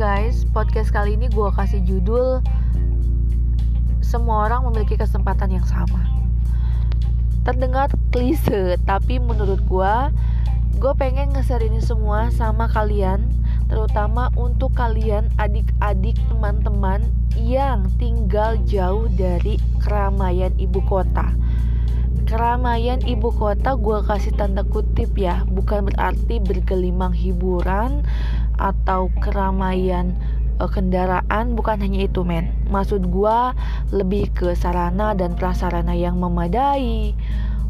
guys, podcast kali ini gue kasih judul Semua orang memiliki kesempatan yang sama. Terdengar klise, tapi menurut gue Gue pengen nge-share ini semua sama kalian Terutama untuk kalian adik-adik teman-teman yang tinggal jauh dari keramaian ibu kota. Keramaian ibu kota gue kasih tanda kutip ya bukan berarti bergelimang hiburan atau keramaian uh, kendaraan bukan hanya itu men. Maksud gua lebih ke sarana dan prasarana yang memadai.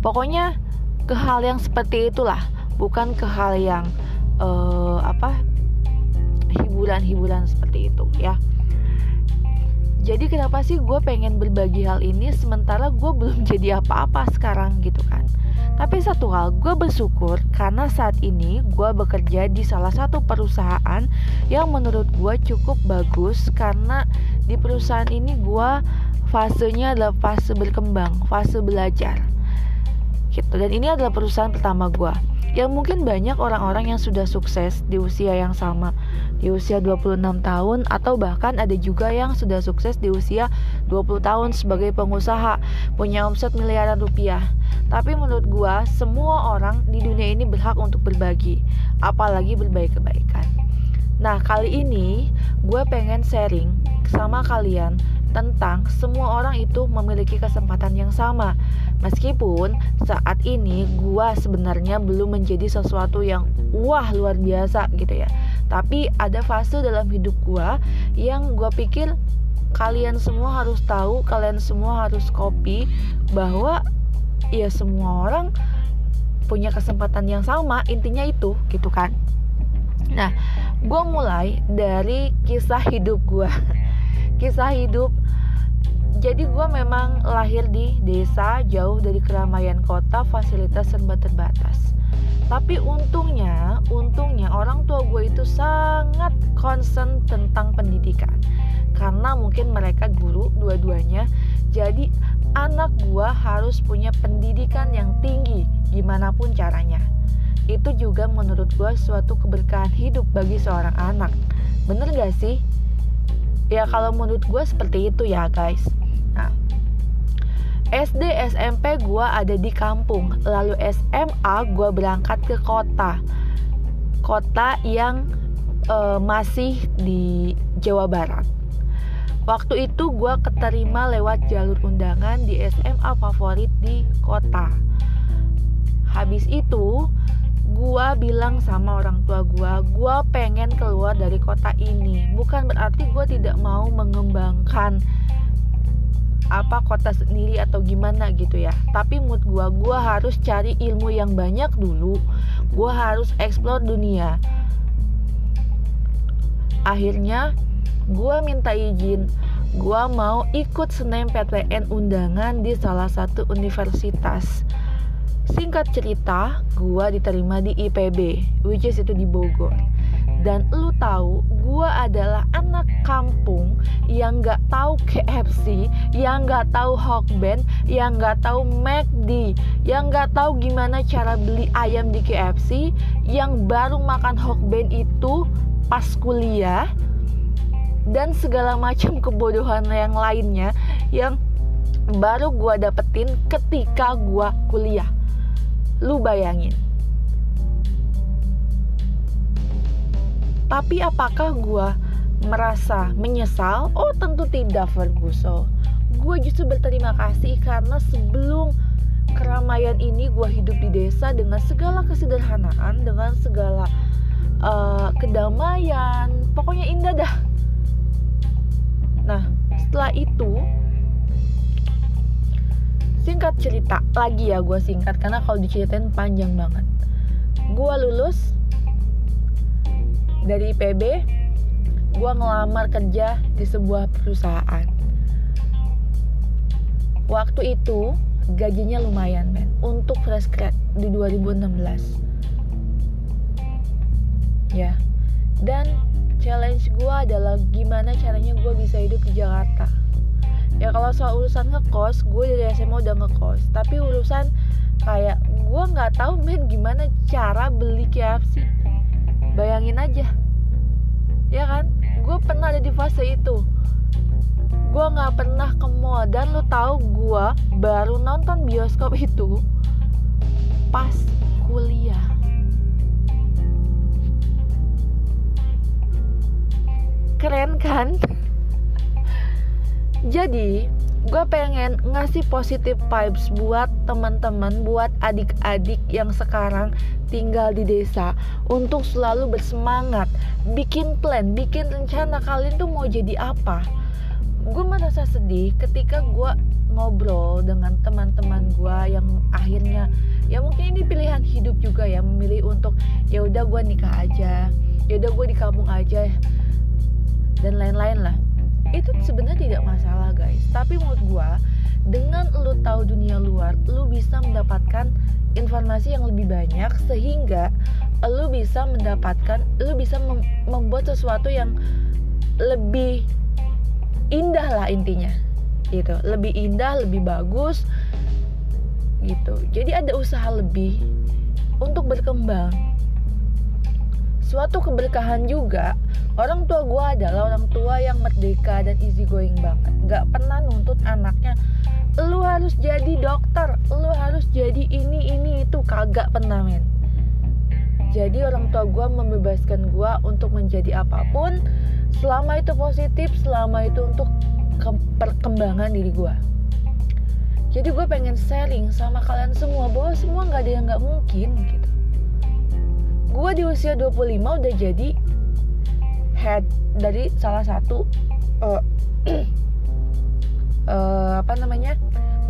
Pokoknya ke hal yang seperti itulah bukan ke hal yang uh, apa hiburan-hiburan seperti itu ya. Jadi kenapa sih gue pengen berbagi hal ini sementara gue belum jadi apa-apa sekarang gitu kan tapi satu hal, gue bersyukur karena saat ini gue bekerja di salah satu perusahaan yang menurut gue cukup bagus karena di perusahaan ini gue fasenya adalah fase berkembang, fase belajar. Gitu. Dan ini adalah perusahaan pertama gue yang mungkin banyak orang-orang yang sudah sukses di usia yang sama di usia 26 tahun atau bahkan ada juga yang sudah sukses di usia 20 tahun sebagai pengusaha punya omset miliaran rupiah. Tapi menurut gua semua orang di dunia ini berhak untuk berbagi apalagi berbagi kebaikan. Nah kali ini gue pengen sharing sama kalian tentang semua orang itu memiliki kesempatan yang sama. Meskipun saat ini gua sebenarnya belum menjadi sesuatu yang wah luar biasa gitu ya. Tapi ada fase dalam hidup gua yang gua pikir kalian semua harus tahu, kalian semua harus copy bahwa ya semua orang punya kesempatan yang sama, intinya itu gitu kan. Nah, gue mulai dari kisah hidup gue kisah hidup. Jadi gue memang lahir di desa jauh dari keramaian kota fasilitas serba terbatas. Tapi untungnya untungnya orang tua gue itu sangat concern tentang pendidikan. Karena mungkin mereka guru dua-duanya. Jadi anak gue harus punya pendidikan yang tinggi gimana pun caranya. Itu juga menurut gue suatu keberkahan hidup bagi seorang anak. Bener gak sih ya kalau menurut gue seperti itu ya guys. Nah SD SMP gue ada di kampung. Lalu SMA gue berangkat ke kota. Kota yang uh, masih di Jawa Barat. Waktu itu gue keterima lewat jalur undangan di SMA favorit di kota. Habis itu gua bilang sama orang tua gua, gua pengen keluar dari kota ini. Bukan berarti gua tidak mau mengembangkan apa kota sendiri atau gimana gitu ya. Tapi mood gua, gua harus cari ilmu yang banyak dulu. Gua harus explore dunia. Akhirnya gua minta izin gua mau ikut SNMPTN undangan di salah satu universitas Singkat cerita, gua diterima di IPB, which is itu di Bogor. Dan lu tahu, gua adalah anak kampung yang gak tahu KFC, yang gak tahu Hokben, yang gak tahu McD, yang gak tahu gimana cara beli ayam di KFC, yang baru makan Hokben itu pas kuliah, dan segala macam kebodohan yang lainnya yang baru gua dapetin ketika gua kuliah Lu bayangin. Tapi apakah gue merasa menyesal? Oh tentu tidak Ferguson. Gue justru berterima kasih karena sebelum keramaian ini gue hidup di desa dengan segala kesederhanaan, dengan segala uh, kedamaian, pokoknya indah dah. Nah setelah itu singkat cerita lagi ya gue singkat karena kalau diceritain panjang banget. Gue lulus dari IPB gue ngelamar kerja di sebuah perusahaan. Waktu itu gajinya lumayan men. Untuk fresh grad di 2016 ya. Dan challenge gue adalah gimana caranya gue bisa hidup di Jakarta ya kalau soal urusan ngekos gue dari SMA udah ngekos. Tapi urusan kayak gue nggak tahu men gimana cara beli KFC bayangin aja. Ya kan? Gue pernah ada di fase itu. Gue nggak pernah ke mall. Dan lu tahu gue baru nonton bioskop itu pas kuliah. Keren kan jadi gue pengen ngasih positive vibes buat teman-teman, buat adik-adik yang sekarang tinggal di desa untuk selalu bersemangat, bikin plan, bikin rencana kalian tuh mau jadi apa. Gue merasa sedih ketika gue ngobrol dengan teman-teman gue yang akhirnya ya mungkin ini pilihan hidup juga ya memilih untuk ya udah gue nikah aja, ya udah gue di kampung aja dan lain-lain lah itu sebenarnya tidak masalah guys. Tapi menurut gue dengan lu tahu dunia luar lu bisa mendapatkan informasi yang lebih banyak sehingga lu bisa mendapatkan lu bisa mem membuat sesuatu yang lebih indah lah intinya gitu. Lebih indah lebih bagus gitu. Jadi ada usaha lebih untuk berkembang suatu keberkahan juga orang tua gue adalah orang tua yang merdeka dan easy going banget. Gak pernah nuntut anaknya lu harus jadi dokter lu harus jadi ini ini itu. Kagak pernah men. Jadi orang tua gue membebaskan gue untuk menjadi apa pun selama itu positif selama itu untuk perkembangan diri gue jadi gue pengen sharing sama kalian semua bahwa semua nggak ada yang nggak mungkin gitu di usia 25 udah jadi head dari salah satu uh, uh, apa namanya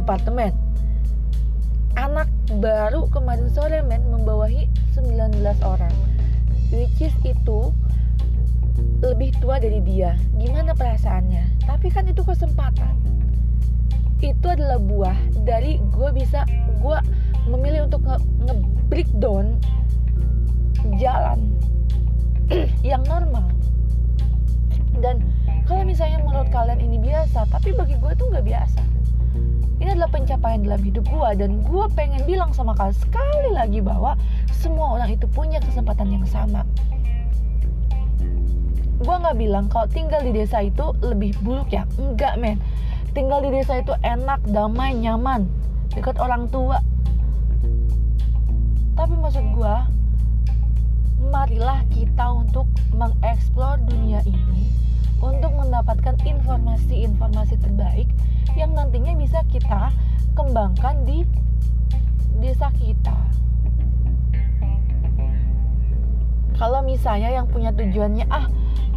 departemen. Anak baru kemarin sore men membawahi 19 orang which is itu lebih tua dari dia. Gimana perasaannya? Tapi kan itu kesempatan. Itu adalah buah dari gue bisa gue memilih untuk nge, nge breakdown jalan yang normal. Dan kalau misalnya menurut kalian ini biasa tapi bagi gue tuh nggak biasa. Ini adalah pencapaian dalam hidup gue dan gue pengen bilang sama kalian sekali lagi bahwa semua orang itu punya kesempatan yang sama. Gue nggak bilang kalau tinggal di desa itu lebih buruk ya. Enggak men. Tinggal di desa itu enak damai nyaman dekat orang tua. Tapi maksud gue marilah kita untuk mengeksplor dunia ini untuk mendapatkan informasi-informasi terbaik yang nantinya bisa kita kembangkan di desa kita. Kalau misalnya yang punya tujuannya ah,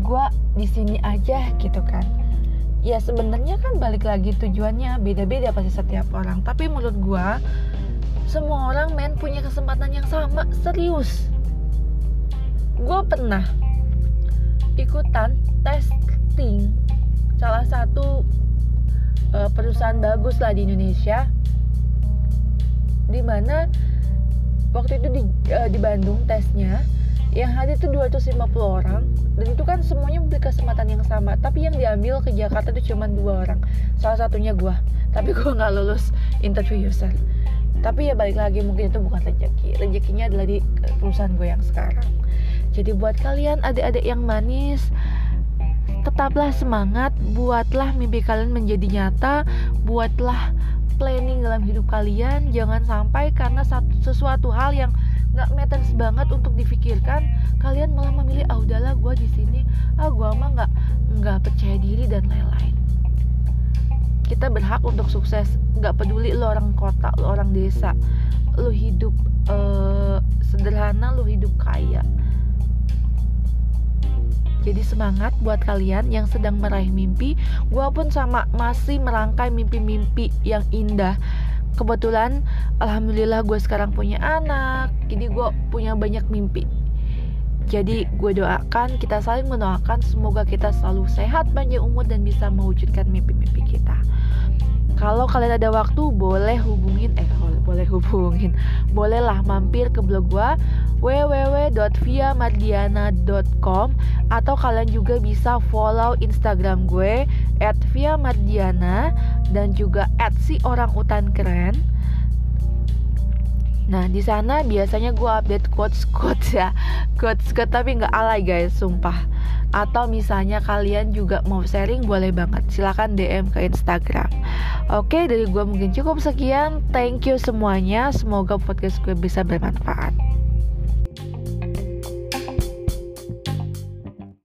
gue di sini aja gitu kan. Ya sebenarnya kan balik lagi tujuannya beda-beda pasti setiap orang. Tapi menurut gue semua orang men punya kesempatan yang sama serius gue pernah ikutan testing salah satu uh, perusahaan bagus lah di Indonesia. Di mana waktu itu di, uh, di Bandung tesnya yang hadir itu 250 orang. Dan itu kan semuanya memberi kesempatan yang sama tapi yang diambil ke Jakarta itu cuma dua orang. Salah satunya gue tapi gue nggak lulus interview user. Tapi ya balik lagi mungkin itu bukan rezeki rezekinya adalah di perusahaan gue yang sekarang jadi buat kalian adik-adik yang manis, tetaplah semangat, buatlah mimpi kalian menjadi nyata, buatlah planning dalam hidup kalian. Jangan sampai karena sesuatu hal yang nggak matters banget untuk difikirkan, kalian malah memilih ah udahlah gue di sini, ah gue mah nggak nggak percaya diri dan lain-lain. Kita berhak untuk sukses, nggak peduli lo orang kota, lo orang desa, lo hidup uh, sederhana, lo hidup kaya jadi semangat buat kalian yang sedang meraih mimpi. Gua pun sama masih merangkai mimpi-mimpi yang indah. Kebetulan, alhamdulillah gue sekarang punya anak. Jadi gue punya banyak mimpi. Jadi gue doakan kita saling mendoakan semoga kita selalu sehat, panjang umur dan bisa mewujudkan mimpi-mimpi kita. Kalau kalian ada waktu boleh hubungin eh boleh hubungin. Bolehlah mampir ke blog gue www.viamardiana.com atau kalian juga bisa follow Instagram gue @viamardiana dan juga si orang keren. Nah di sana biasanya gue update quotes quotes ya. Quotes quotes tapi nggak alay guys sumpah. Atau misalnya kalian juga mau sharing boleh banget. Silahkan DM ke Instagram. Oke dari gue mungkin cukup sekian. Thank you semuanya. Semoga podcast gue bisa bermanfaat